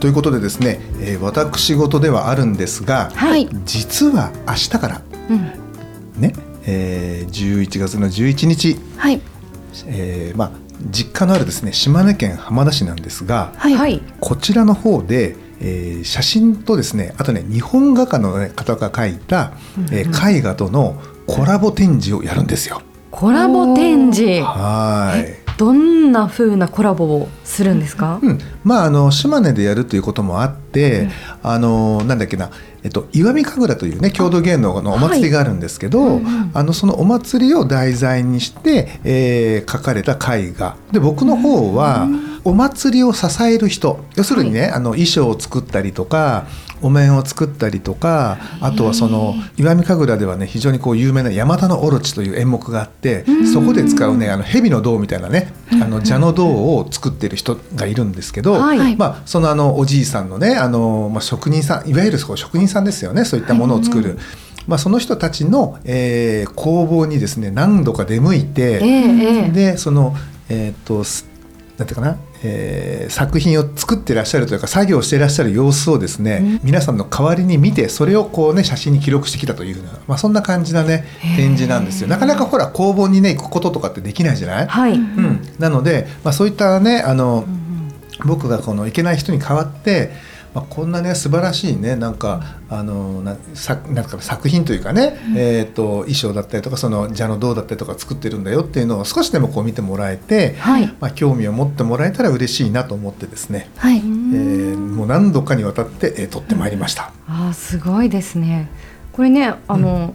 ということでですね、えー、私事ではあるんですが、はい。実は明日からうん。ね、えー、11月の11日、はい。えーまあ実家のあるですね島根県浜田市なんですがはい。はい。こちらの方で、えー写真とですねあとね日本画家の、ね、方が描いた、えー絵画とのコラボ展示をやるんですよ。コラボ展示。はいどんな風なコラボをするんですか、うん、まああの島根でやるということもあって、あのなんだっけな、えっと、石見神楽というね郷土芸能のお祭りがあるんですけど、あのそのお祭りを題材にして、えー描かれた絵画。で僕の方はお祭りを支える人。要するにね、あの衣装を作ったりとかお面を作ったりとかあとはその石見神楽ではね非常にこう有名な山田のオロチという演目があってそこで使うねあの蛇の銅みたいなねあの蛇の銅を作ってる人がいるんですけど、はい。まあ、そのあのおじいさんのねあの、まあ、職人さんいわゆる職人さんですよねそういったものを作る。まあ、その人たちの、えー工房にですね何度か出向いて、ええええ。でそのえっ、とすなんていうかな、えー作品を作ってらっしゃるというか作業していらっしゃる様子をですね、皆さんの代わりに見てそれをこうね写真に記録してきたというふうな、まあ、そんな感じなね展示なんですよ。なかなかほら工房にね行くこととかってできないじゃない、はい、うん、なので、まあ、そういったねあの、僕がこのいけない人に代わって、まあ、こんなね素晴らしいねなんかあのなさなんか作品というかね、えー、と衣装だったりとかその蛇の銅だったりとか作ってるんだよっていうのを少しでもこう見てもらえて、はい。まあ、興味を持ってもらえたら嬉しいなと思ってですね、はい。えーもう何度かにわたって、えー撮ってまいりました。あーすごいですね。これねあの、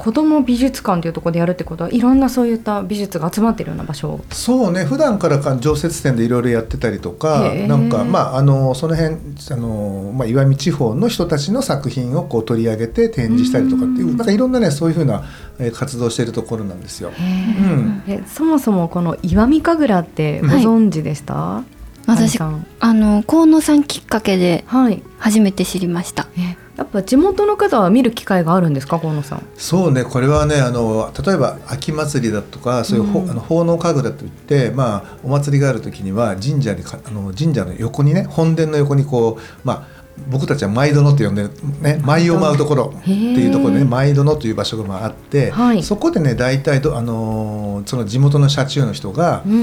子供美術館というところでやるってことはいろんなそういった美術が集まってるような場所そうね普段からか常設展でいろいろやってたりとかなんかまああのその辺あの、まあ、岩見地方の人たちの作品をこう取り上げて展示したりとかっていうなんかいろんなねそういうふうなえー活動しているところなんですよ。うん。えそもそもこの石見神楽ってご存知でした、私さん。あの河野さんきっかけではい。初めて知りました。えやっぱ地元の方は見る機会があるんですか河野さん？そうねこれはねあの例えば秋祭りだとかそういうほ、あの奉納神楽といって、まあ、お祭りがある時には神社にかあの神社の横にね本殿の横にこうまあ僕たちは舞殿って呼んでるね舞を舞うところっていうところでね舞殿という場所がまああって、はい。そこでね大体どあのーその地元の車中の人が、うんうん。う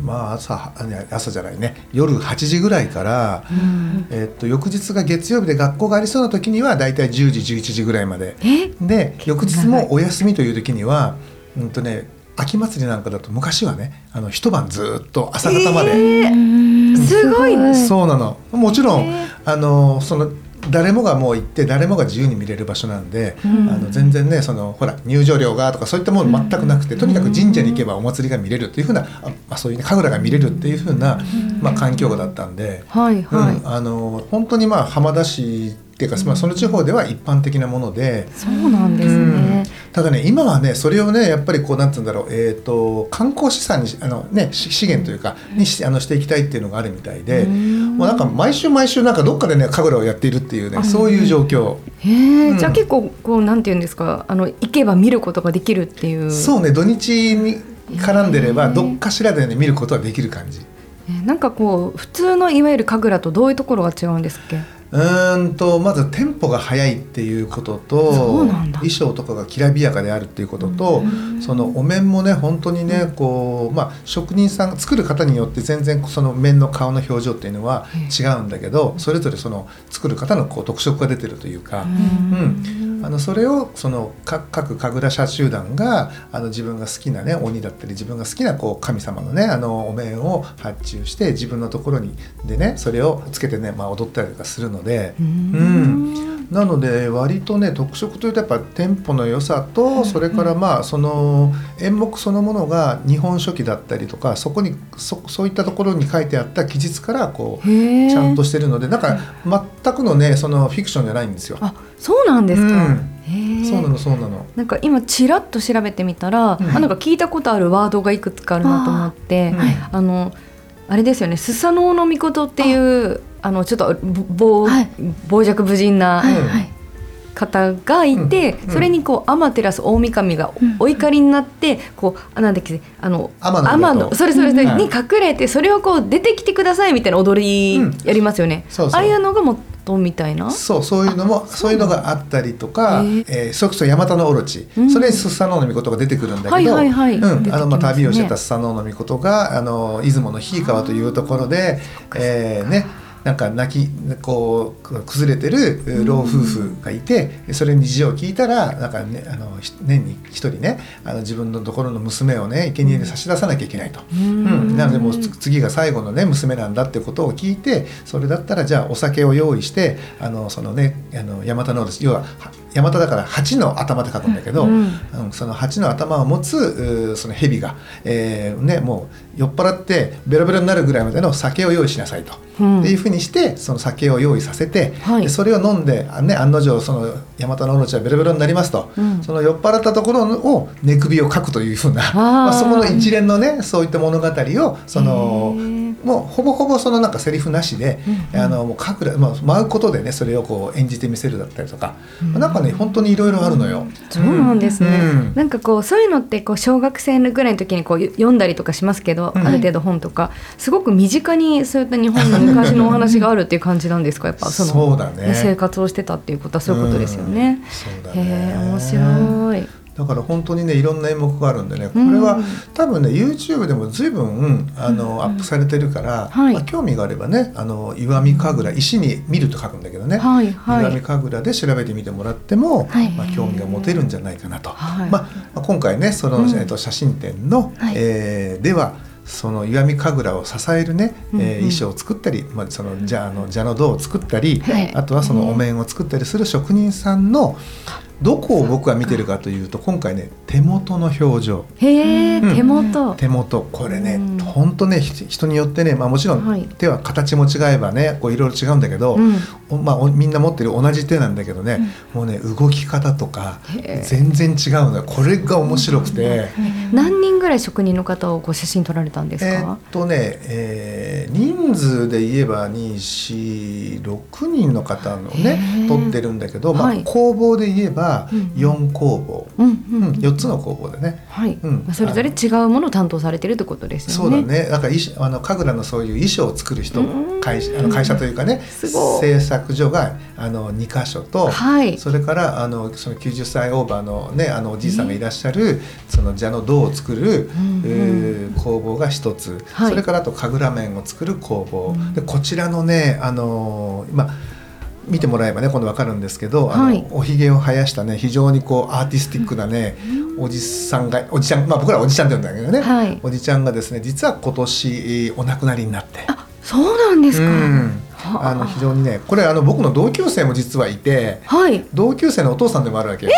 んまあ朝朝じゃないね夜8時ぐらいから、えっと翌日が月曜日で学校がありそうな時には大体10時11時ぐらいまで。え？で翌日もお休みという時にはうんとね秋祭りなんかだと昔はねあの一晩ずっと朝方まで、えー。すごいね。そうなの。もちろん、あのその誰もがもう行って誰もが自由に見れる場所なんで、あの全然ねそのほら入場料がとかそういったもの全くなくて、とにかく神社に行けばお祭りが見れるっていうふうな、あまあ、そういうね神楽が見れるっていうふうな、まあ、環境だったんで、はいはい、うん、あの本当にまあ浜田市っていうか、まあ、その地方では一般的なもので。そうなんですね、ただね今はねそれをねやっぱりこうなんつうんだろう、えー、と観光資産にあの、ね、し資源というかにしあのしていきたいっていうのがあるみたいでもうなんか毎週毎週なんかどっかでね神楽をやっているっていうねそういう状況。へえ、うん。じゃあ結構こうなんていうんですかあの行けば見ることができるっていう。そうね土日に絡んでればどっかしらでね見ることはできる感じ。えーなんかこう普通のいわゆる神楽とどういうところが違うんですっけ？うーんとまずテンポが速いっていうことそと衣装とかがきらびやかであるっていうこととそのお面もね本当にねこう、まあ、職人さん作る方によって全然その面の顔の表情っていうのは違うんだけどそれぞれその作る方のこう特色が出てるというか、うんあのそれをその各各神楽社集団があの自分が好きなね鬼だったり自分が好きなこう神様のねあのお面を発注して自分のところにでねそれをつけてね、まあ、踊ったりとかするので、ううんなので割とね特色というとやっぱテンポの良さとそれからまあその演目そのものが日本書紀だったりとかそこにそそういったところに書いてあった記述からこうちゃんとしてるのでなんか全くのねそのフィクションじゃないんですよ。あそうなんですか、うん。そうなのそうなの。なんか今ちらっと調べてみたら、うん。あなんか聞いたことあるワードがいくつかあるなと思って、うん。あのあれですよねスサノオノミコトっていうあのちょっとぼ傍,、はい。傍若無人なはいうんはい。方がいて、うんそれにこうアマテラス大神がうん。お怒りになってこうあなんだっけあの天のそれそれに隠れてそれをこう出てきてくださいみたいな踊りうん。やりますよね。そうそう。ああいうのがもっとみたいな？そうそういうのもそういうのがあったりとか、へええーそれこそ大和のオロチ、うん。それにスサノオノミコトが出てくるんだけど、はいはいはい。うん。出てきますね。あのまあ旅をしてたスサノオノミコトがあの出雲の檜川というところで、えーねなんか泣きこう崩れてるえー老夫婦がいて、それに事情を聞いたらなんか、ね、あのひ年に一人ねあの自分のところの娘をね生贄に差し出さなきゃいけないと。うん、なのでもうつ次が最後のね娘なんだってことを聞いてそれだったらじゃあお酒を用意してあのそのねあのヤマタノオロチ要ははヤマタだから蜂の頭って書くんだけど、うん。うんその蜂の頭を持つその蛇が、えーね、もう酔っ払ってベロベロになるぐらいまでの酒を用意しなさいと。うん。っていうふうにしてその酒を用意させて、はい。でそれを飲んで、あね、案の定そのヤマタノオロチはベロベロになりますと、うん。その酔っ払ったところを寝首をかくというふうなまあ、そこの一連のねそういった物語をそのもうほぼほぼそのなんかセリフなしで、うんうん。あのもうかくら、まあ、舞うことでねそれをこう演じてみせるだったりとか、なんかね本当にいろいろあるのよ。そうなんですね、うん。なんかこうそういうのってこう小学生ぐらいの時にこう読んだりとかしますけど、うん。ある程度本とかすごく身近にそういった日本の 昔のお話があるっていう感じなんですか？やっぱそのそうだね。生活をしてたっていうことはそういうことですよね。うん。そうだへねえ面白い。だから本当にねいろんな演目があるんでねこうん。れは多分ね YouTube でも随分あの、うん。アップされてるから、はい。まあ、興味があればねあの石見神楽石に見ると書くんだけどね、はいはい。石見神楽で調べてみてもらっても、はい。まあ、興味が持てるんじゃないかなと。はい。まあ、まあ今回ねその、うん。えっと写真展の、はい。えーではその石見神楽を支えるね、えー衣装を作ったり、まあ、そのじゃあの蛇の銅を作ったり、はいあとはそのお面を作ったりする職人さんのどこを僕は見てるかというと今回ね手元の表情。へえ、うん。手元。手元。これねうん。本当ねひ人によってね、まあ、もちろはい。ん手は形も違えばねこういろいろ違うんだけど、うん。おまあ、おみんな持ってる同じ手なんだけどね、もうね動き方とか全然違うのよ。これが面白くて。何人ぐらい職人の方をこう写真撮られたんですえーかっ。とね、えー人数で言えば246人の方のね撮ってるんだけど、まあはい。工房で言えばうん4工房、うんううんん、4つの工房でね。はい、うん。まあそれぞれ違うものを担当されてるってことですよね。そうだね。なんか衣装あの神楽のそういう衣装を作る人うん会社あの会社というかね製作所があの2箇所と、はい。それからあのその90歳オーバーのねあのおじいさんがいらっしゃる、その蛇の銅を作る、うんえー工房が一つ、はい。それからあと神楽面を作る工房、うん。でこちらのねあのー今見てもらえばね今度わかるんですけど、あのはいおひげを生やしたね非常にこうアーティスティックなね、おじさんがおじちゃんまあ僕らはおじちゃんって言うんだけどね、はいおじちゃんがですね実は今年えーお亡くなりになって。あ、そうなんですか。うんはああの非常にねこれあの僕の同級生も実はいてはい。同級生のお父さんでもあるわけよ。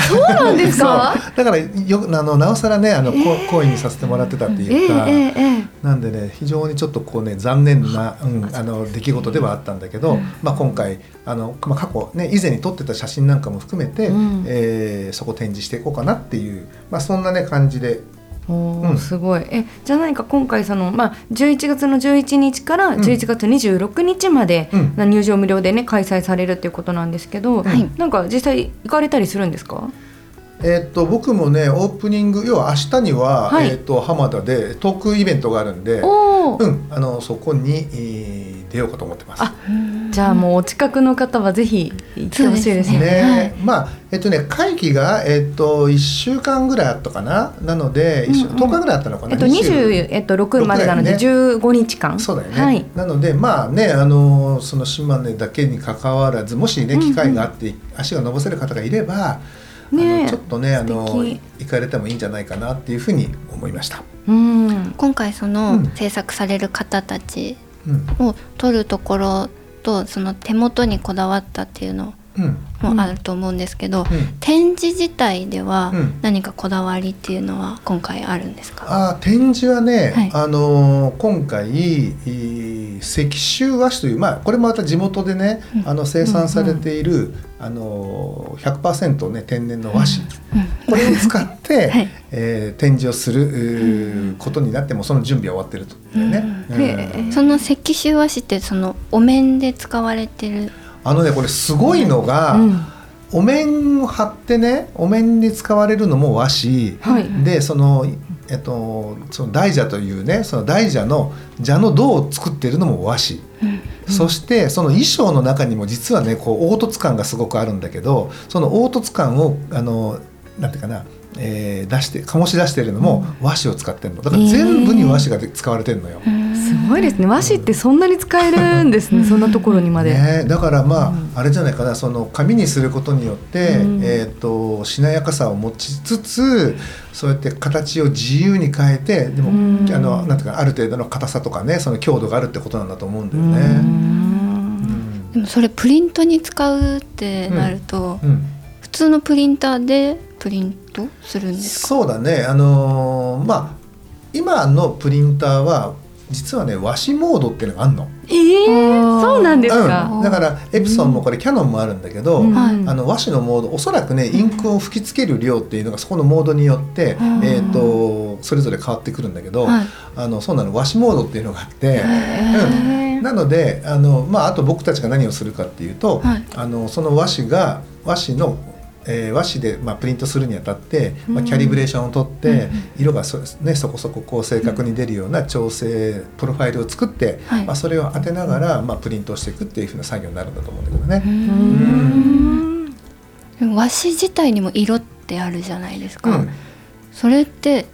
そうなんですか？だからよあのなおさらねあの、こ好意にさせてもらってたってえいうか、ええええなんでね非常にちょっとこうね残念な、うん、あの出来事ではあったんだけど、まあ、今回あの、まあ、過去ね以前に撮ってた写真なんかも含めて、うん。えーそこ展示していこうかなっていう、まあ、そんなね感じでおすごい。えじゃあ何か今回その、まあ、11月の11日から11月26日まで、うん。な入場無料でね開催されるっていうことなんですけど、はい。なんか実際行かれたりするんですか？えーっと僕もねオープニング要は明日には、はい。えーっと浜田でトークイベントがあるんで、うん、あのそこに、えー出ようかと思ってます。あじゃあもうお近くの方はぜひ行ってほしいですね。ね、はいまあえっとね会期がえっと一週間ぐらいあったかな？なので一週うんうん10日ぐらいあったのかな？えっと20 20えっと6までなので六だよ15日間。そうだよね、はい。なのでまあねあのその島根だけに関わらずもしね機会があって足が伸ばせる方がいれば、ねちょっとねあの行かれてもいいんじゃないかなっていうふうに思いました。うん。今回そのうん制作される方たちうんを撮るところとその手元にこだわったっていうのうんもあると思うんですけど、うん。展示自体ではうん。何かこだわりっていうのは今回あるんですか、あー展示はね、はい。あのー今回石州和紙という、まあ、これもまた地元でね、うん。あの生産されている、あのー100%、ね、天然の和紙、うん。これを使って、はい。えー展示をすることになってもその準備は終わってると。ね。うん。うん。その石州和紙ってそのお面で使われてるあのねこれすごいのが、うん。お面を貼ってねお面に使われるのも和紙、はい。でそのえっとその大蛇というねその大蛇の蛇の銅を作っているのも和紙、そしてその衣装の中にも実はねこう凹凸感がすごくあるんだけどその凹凸感をあのなんていうかな、えー出して醸し出しているのも和紙を使ってるの。だから全部に和紙が使われてるのよ。すごいですね。和紙ってそんなに使えるんですね。そんなところにまで。ね、だからまあ、うん。あれじゃないかな。その紙にすることによって、うん。えー、としなやかさを持ちつつそうやって形を自由に変えてでも、うん。あのなんていうかある程度の硬さとかねその強度があるってことなんだと思うんだようね。ん。でもそれプリントに使うってなると、うん。うん。普通のプリンターでプリントするんですか？そうだね。あのーまあ今のプリンターは実はね和紙モードっていうのがあるの。えー、そうなんですうか。ん、だからエプソンもこれキャノンもあるんだけど、うん。はい。あの和紙のモードおそらくねインクを吹きつける量っていうのがそこのモードによって、うん。えー、とそれぞれ変わってくるんだけど、はい。あのそうなの。和紙モードっていうのがあって、なのであの、まあ、あと僕たちが何をするかっていうと、はい。あのその和紙が和紙の、えー和紙で、まあ、プリントするにあたって、まあ、キャリブレーションをとって、色がそ,、ね、そこそここう正確に出るような調整プロファイルを作って、はい。まあ、それを当てながら、まあ、プリントをしていくっていうふうな作業になるんだと思うんだけどね。うん。和紙自体にも色ってあるじゃないですか、うん。それって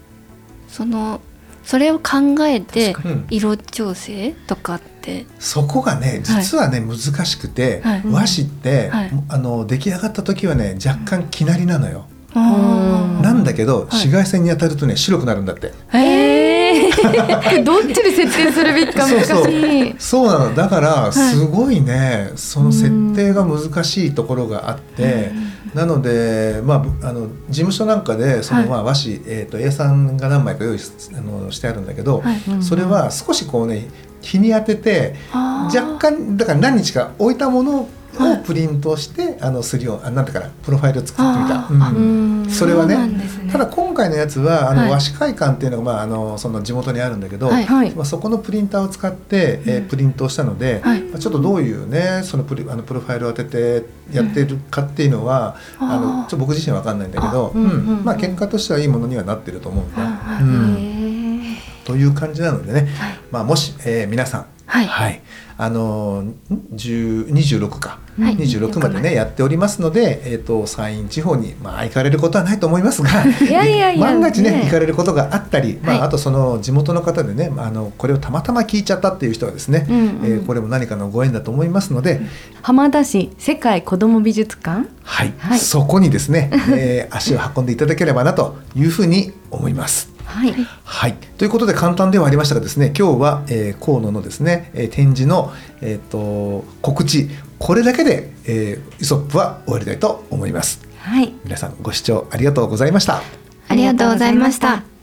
そのそれを考えて色調整とかってそこがね実はね、難しくて、はい。和紙って、はい。あの出来上がった時はね若干きなりなのよ、あなんだけど、はい。紫外線に当たるとね白くなるんだって。え どっちで設定するべきか難しい。そうそう。そうなの。だからすごいね、その設定が難しいところがあって、なので、まあぶ、あの事務所なんかでその、はい。まあ、和紙、えー、と A さんが何枚か用意しあのしてあるんだけど、はい。うんそれは少しこうね日に当てて若干だから何日か置いたものはい。をプリントして、あのすりをあなんていうかなプロファイルを作ってみた。うん。うん。それはねね。ただ今回のやつはあの、はい和紙会館っていうのが、まあ、あのその地元にあるんだけど、はい。はい。まあ、そこのプリンターを使って、えープリントをしたので、はい。まあちょっとどういうねそのプリあのプロファイルを当ててやってるかっていうのは、うん。あのちょっと僕自身は分かんないんだけど、まあ、結果としてはいいものにはなってると思うんだ。はいうんという感じなのでね、はい。まあ、もし、えー皆さん。はい。あのー10 26か、はい。26までねやっておりますので、えー、と山陰地方に、まあ、行かれることはないと思いますが いやいやいや万が一ねね行かれることがあったり、まあ、はい。あとその地元の方でね、まあ、あのこれをたまたま聞いちゃったっていう人はですね、うんうん。えーこれも何かのご縁だと思いますので、浜田市世界子ども美術館？はい。はい。そこにですね、えー足を運んでいただければなというふうに思います。はい。はい、ということで簡単ではありましたがですね今日は、えー、河野のですね、えー展示の、えー、と告知これだけで、えー、イソップは終わりたいと思います。はい。皆さんご視聴ありがとうございました。ありがとうございました